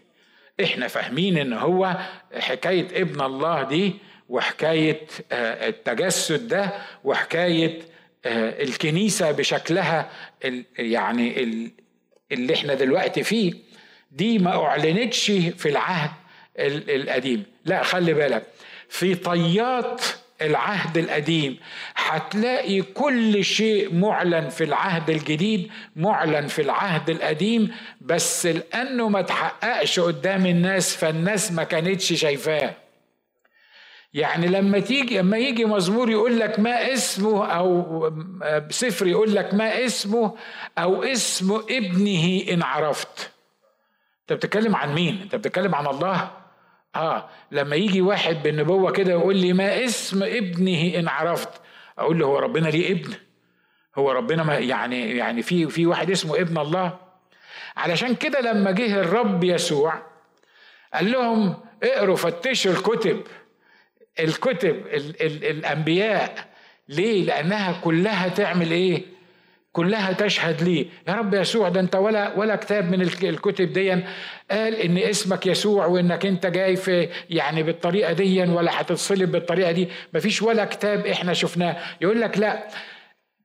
إحنا فاهمين إن هو حكاية ابن الله دي وحكاية التجسد ده وحكاية الكنيسة بشكلها يعني اللي إحنا دلوقتي فيه دي ما أعلنتش في العهد القديم. لا خلي بالك. في طيات العهد القديم هتلاقي كل شيء معلن في العهد الجديد معلن في العهد القديم بس لأنه ما تحققش قدام الناس فالناس ما كانتش شايفاه. يعني لما تيجي لما يجي مزمور يقول لك ما اسمه أو سفر يقول لك ما اسمه أو اسم ابنه إن عرفت. أنت بتتكلم عن مين؟ أنت بتتكلم عن الله؟ آه لما يجي واحد بالنبوه كده يقول لي ما اسم ابنه إن عرفت؟ أقول له هو ربنا ليه ابن؟ هو ربنا ما يعني يعني في في واحد اسمه ابن الله. علشان كده لما جه الرب يسوع قال لهم اقروا فتشوا الكتب الكتب ال ال الأنبياء. ليه؟ لأنها كلها تعمل إيه؟ كلها تشهد لي. يا رب يسوع ده انت ولا ولا كتاب من الكتب دي قال إن اسمك يسوع وإنك أنت جاي في يعني بالطريقة دي ولا هتتصلب بالطريقة دي. مفيش ولا كتاب إحنا شفناه. يقول لك لا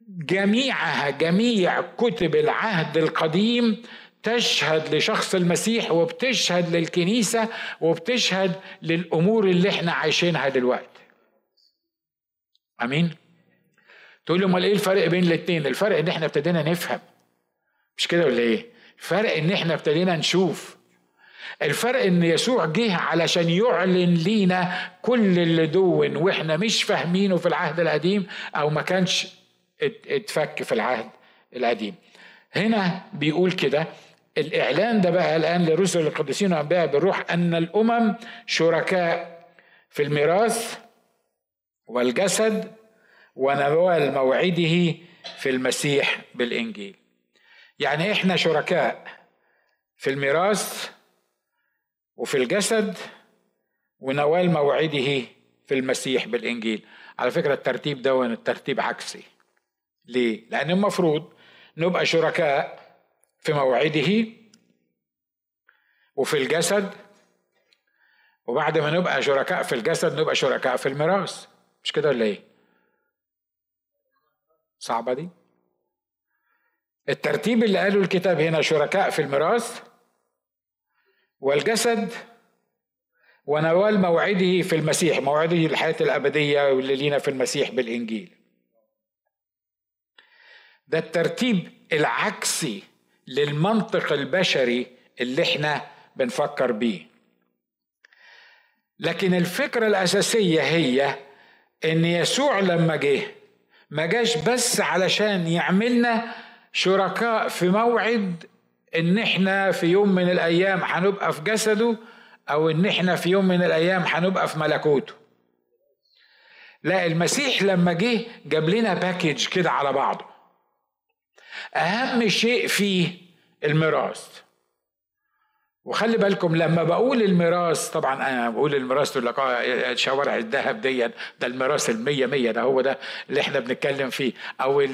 جميعها جميع كتب العهد القديم تشهد لشخص المسيح وبتشهد للكنيسة وبتشهد للأمور اللي إحنا عايشينها دلوقتي. أمين؟ تقول لي أمال إيه الفرق بين الاثنين الفرق إن إحنا ابتدينا نفهم. مش كده ولا إيه؟ الفرق إن إحنا ابتدينا نشوف. الفرق إن يسوع جه علشان يعلن لينا كل اللي دون وإحنا مش فاهمينه في العهد القديم أو ما كانش اتفك في العهد القديم. هنا بيقول كده الإعلان ده بقى الآن لرسل القديسين والانبياء بالروح أن الأمم شركاء في الميراث والجسد ونوال موعده في المسيح بالإنجيل. يعني إحنا شركاء في الميراث وفي الجسد ونوال موعده في المسيح بالإنجيل. على فكرة الترتيب ده الترتيب عكسي. ليه؟ لأن المفروض نبقى شركاء في موعده وفي الجسد وبعد ما نبقى شركاء في الجسد نبقى شركاء في الميراث. مش كده ولا إيه؟ صعبة دي؟ الترتيب اللي قاله الكتاب هنا شركاء في الميراث والجسد ونوال موعده في المسيح موعده الحياة الأبدية واللي لينا في المسيح بالإنجيل. ده الترتيب العكسي للمنطق البشري اللي إحنا بنفكر بيه. لكن الفكرة الأساسية هي إن يسوع لما جه ما جاش بس علشان يعملنا شركاء في موعد إن إحنا في يوم من الأيام هنبقى في جسده أو إن إحنا في يوم من الأيام هنبقى في ملكوته. لا المسيح لما جه جاب لنا باكج كده على بعضه. أهم شيء فيه الميراث. وخلي بالكم لما بقول الميراث طبعا أنا بقول الميراث تقول لك آه شوارع الذهب دي ده الميراث المية مية ده هو ده اللي إحنا بنتكلم فيه. أو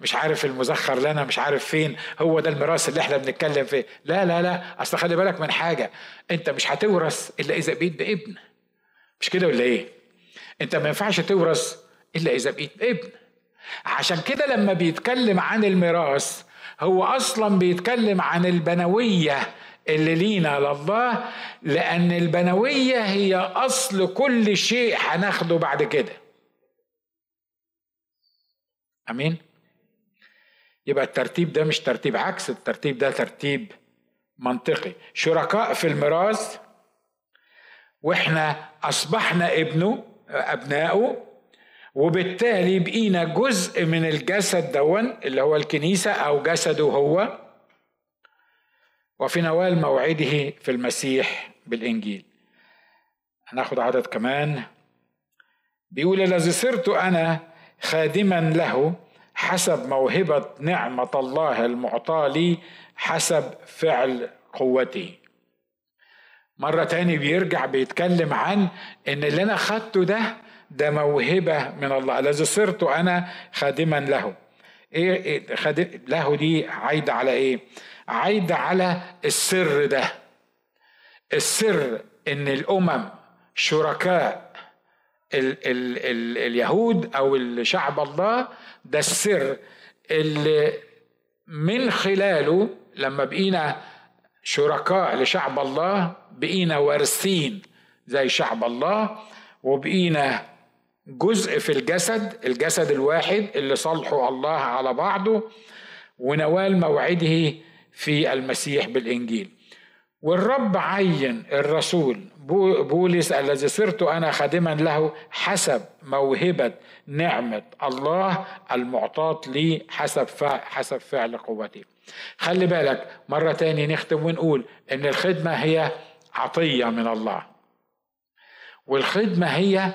مش عارف المزخر لنا مش عارف فين هو ده الميراث اللي إحنا بنتكلم فيه. لا لا لا أصل خلي بالك من حاجة أنت مش هتورث إلا إذا بقيت بابن. مش كده ولا إيه؟ أنت ما ينفعش تورث إلا إذا بقيت ابن عشان كده لما بيتكلم عن الميراث هو أصلا بيتكلم عن البنوية. اللي لينا لله لأن البنوية هي أصل كل شيء هناخده بعد كده. أمين؟ يبقى الترتيب ده مش ترتيب عكس الترتيب ده ترتيب منطقي. شركاء في الميراث وإحنا أصبحنا ابنه ابنائه وبالتالي بقينا جزء من الجسد دون اللي هو الكنيسة أو جسده هو. وفي نوال موعده في المسيح بالإنجيل. هناخد عدد كمان. بيقول الذي صرت أنا خادما له حسب موهبة نعمة الله المعطاة لي حسب فعل قوته مرة تاني بيرجع بيتكلم عن إن اللي أنا خدته ده ده موهبة من الله. الذي صرت أنا خادما له. إيه, إيه له دي عايدة على إيه؟ عايدة على السر ده. السر إن الأمم شركاء ال ال ال اليهود أو الشعب الله ده السر اللي من خلاله لما بقينا شركاء لشعب الله بقينا وارثين زي شعب الله وبقينا جزء في الجسد الجسد الواحد اللي صلحه الله على بعضه ونوال موعده في المسيح بالإنجيل. والرب عين الرسول بولس الذي صرت أنا خادما له حسب موهبة نعمة الله المعطاة لي حسب حسب فعل قوتي. خلي بالك مرة تاني نختم ونقول إن الخدمة هي عطية من الله. والخدمة هي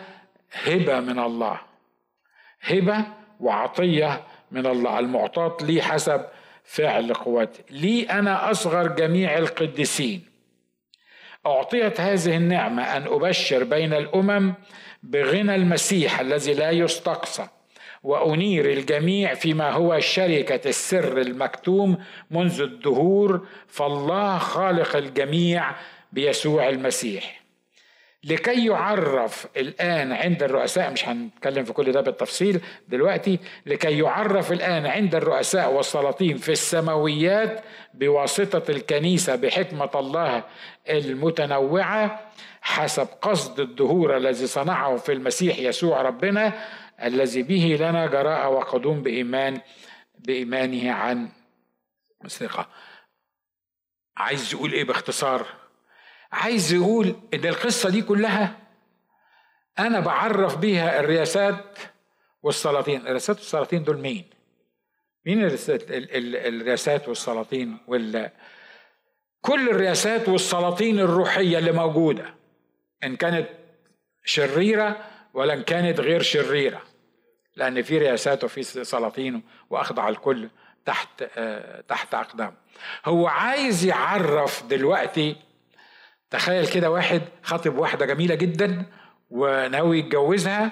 هبة من الله. هبة وعطية من الله. المعطاة لي حسب فعل قوتي لي أنا أصغر جميع القديسين. أعطيت هذه النعمة أن أبشر بين الأمم بغنى المسيح الذي لا يستقصى وأنير الجميع فيما هو شركة السر المكتوم منذ الدهور فالله خالق الجميع بيسوع المسيح. لكي يعرف الآن عند الرؤساء مش هنتكلم في كل ده بالتفصيل دلوقتي لكي يعرف الآن عند الرؤساء والسلاطين في السماويات بواسطة الكنيسة بحكمة الله المتنوعة حسب قصد الدهور الذي صنعه في المسيح يسوع ربنا الذي به لنا جراءة وقدوم بإيمان بإيمانه عن ثقة عايز يقول إيه باختصار؟ عايز يقول إن القصة دي كلها أنا بعرف بيها الرياسات والسلاطين. الرياسات والسلاطين دول مين؟ مين الرياسات والسلاطين وال كل الرياسات والسلاطين الروحية اللي موجودة إن كانت شريرة ولا إن كانت غير شريرة. لأن في رياسات وفي سلاطين وأخضع الكل تحت آه، تحت أقدام. هو عايز يعرف دلوقتي تخيل كده واحد خاطب واحدة جميلة جدا وناوي يتجوزها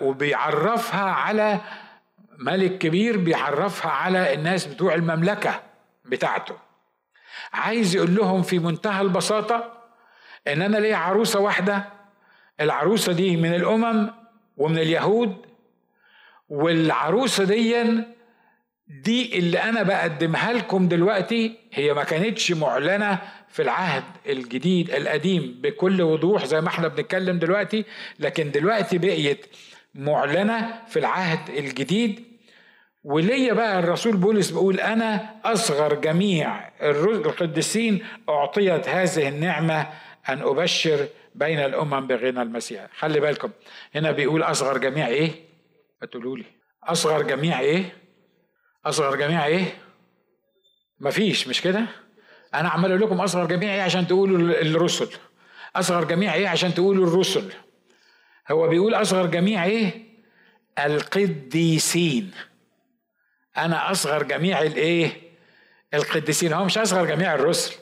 وبيعرفها على ملك كبير بيعرفها على الناس بتوع المملكة بتاعته. عايز يقول لهم في منتهى البساطة إن أنا ليا عروسة واحدة. العروسة دي من الأمم ومن اليهود. والعروسة دي دي اللي أنا بقدمها لكم دلوقتي هي ما كانتش معلنة في العهد الجديد القديم بكل وضوح زي ما إحنا بنتكلم دلوقتي لكن دلوقتي بقيت معلنة في العهد الجديد. وليا بقى الرسول بولس بيقول أنا أصغر جميع القديسين أعطيت هذه النعمة أن أبشر بين الأمم بغنى المسيح. خلي بالكم هنا بيقول أصغر جميع إيه؟ هتقولوا لي. أصغر جميع إيه؟ أصغر جميع إيه؟ مفيش مش كده؟ أنا عمال أقول لكم اصغر جميع إيه عشان تقولوا الرسل. اصغر جميع إيه عشان تقولوا الرسل. هو بيقول اصغر جميع إيه؟ القديسين. أنا اصغر جميع الايه؟ القديسين. هو مش اصغر جميع الرسل.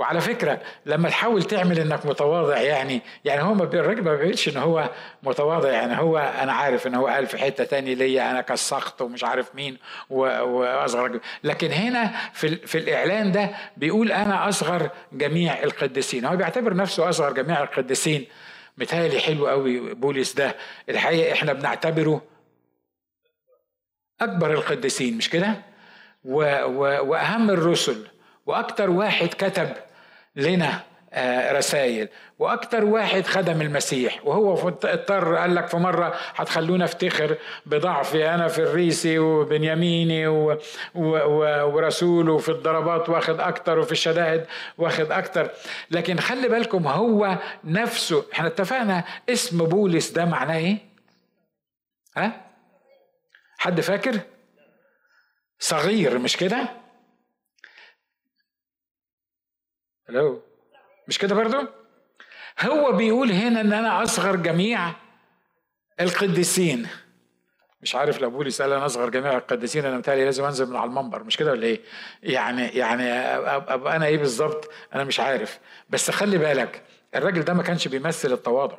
وعلى فكرة لما تحاول تعمل إنك متواضع يعني يعني هو الراجل ما بيقولش إن هو متواضع يعني هو أنا عارف إن هو قال في حتة تاني ليا أنا كسخت ومش عارف مين وأصغر لكن هنا في في الإعلان ده بيقول أنا أصغر جميع القديسين. هو بيعتبر نفسه أصغر جميع القديسين. متهيألي حلو قوي بولس ده. الحقيقة إحنا بنعتبره أكبر القديسين مش كده؟ وأهم الرسل. وأكتر واحد كتب لنا آه، رسائل. وأكتر واحد خدم المسيح وهو اضطر قال لك في مرة هتخلونا افتخر بضعفي أنا في الريسي وبنياميني و... و... و... ورسوله في الضربات واخد أكتر وفي الشدائد واخد أكتر. لكن خلي بالكم هو نفسه إحنا اتفقنا اسم بولس ده معناه إيه؟ ها؟ حد فاكر؟ صغير مش كده؟ ألو مش كده برضو؟ هو بيقول هنا إن أنا أصغر جميع القديسين. مش عارف لو بولس قال أنا أصغر جميع القديسين أنا متهيألي لازم أنزل من على المنبر مش كده ولا إيه؟ يعني يعني أبقى أنا إيه بالظبط؟ أنا مش عارف. بس خلي بالك الراجل ده ما كانش بيمثل التواضع.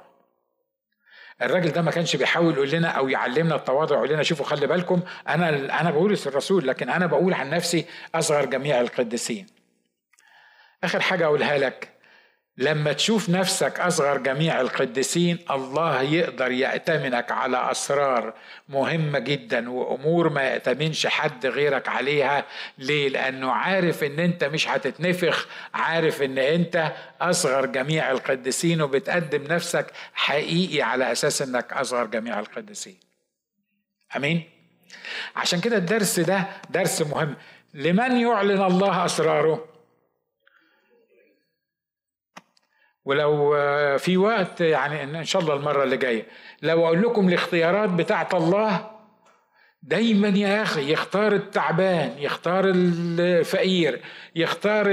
الراجل ده ما كانش بيحاول يقول لنا أو يعلمنا التواضع يقول لنا شوفوا خلي بالكم أنا أنا بولس الرسول لكن أنا بقول عن نفسي أصغر جميع القديسين. آخر حاجة أقولها لك. لما تشوف نفسك أصغر جميع القديسين الله يقدر يأتمنك على أسرار مهمة جدا وأمور ما يأتمنش حد غيرك عليها. ليه؟ لأنه عارف إن أنت مش هتتنفخ عارف إن أنت أصغر جميع القديسين وبتقدم نفسك حقيقي على أساس إنك أصغر جميع القديسين. آمين؟ عشان كده الدرس ده درس مهم. لمن يعلن الله أسراره؟ ولو في وقت يعني إن شاء الله المرة اللي جاية لو أقول لكم الاختيارات بتاعت الله دايما يا أخي يختار التعبان يختار الفقير يختار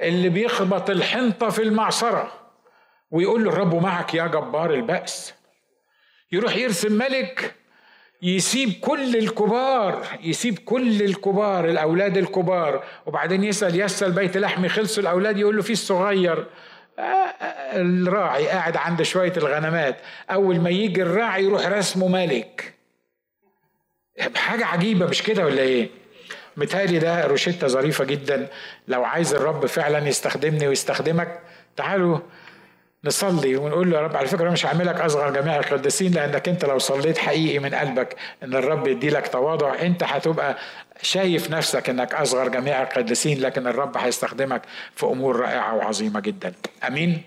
اللي بيخبط الحنطة في المعصرة ويقول له الرب معك يا جبار البأس. يروح يرسم ملك يسيب كل الكبار يسيب كل الكبار الأولاد الكبار وبعدين يسأل يسأل بيت لحمي خلصوا الأولاد يقول له في الصغير. الراعي قاعد عند شوية الغنمات. أول ما يجي الراعي يروح رسمه ملك. حاجة عجيبة مش كده ولا إيه؟ متهيألي ده روشتة ظريفة جدا. لو عايز الرب فعلا يستخدمني ويستخدمك تعالوا نصلي ونقول له يا رب على فكرة مش هعملك أصغر جميع القديسين لأنك أنت لو صليت حقيقي من قلبك إن الرب يدي لك تواضع أنت هتبقى شايف نفسك إنك أصغر جميع القديسين لكن الرب هيستخدمك في أمور رائعة وعظيمة جدا. آمين؟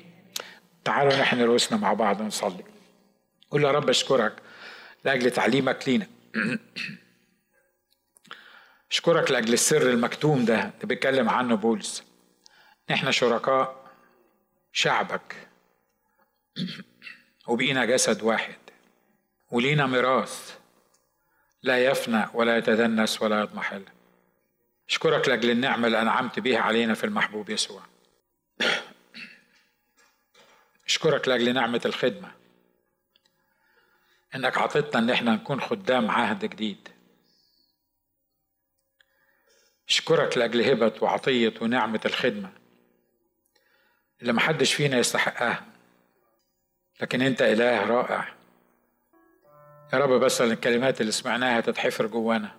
تعالوا نحن رؤوسنا مع بعض ونصلي. قول يا رب أشكرك لأجل تعليمك لينا. أشكرك لأجل السر المكتوم ده اللي بيتكلم عنه بولس. إحنا شركاء شعبك. وبقينا جسد واحد. ولينا ميراث لا يفنى ولا يتدنس ولا يضمحل أشكرك لأجل النعمة اللي أنعمت بها علينا في المحبوب يسوع. أشكرك لأجل نعمة الخدمة. إنك عطيتنا إن إحنا نكون خدام عهد جديد. أشكرك لأجل هبة وعطية ونعمة الخدمة اللي محدش فينا يستحقها. لكن انت إله رائع. يا رب بس الكلمات اللي سمعناها تتحفر جوانا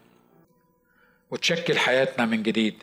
وتشكل حياتنا من جديد.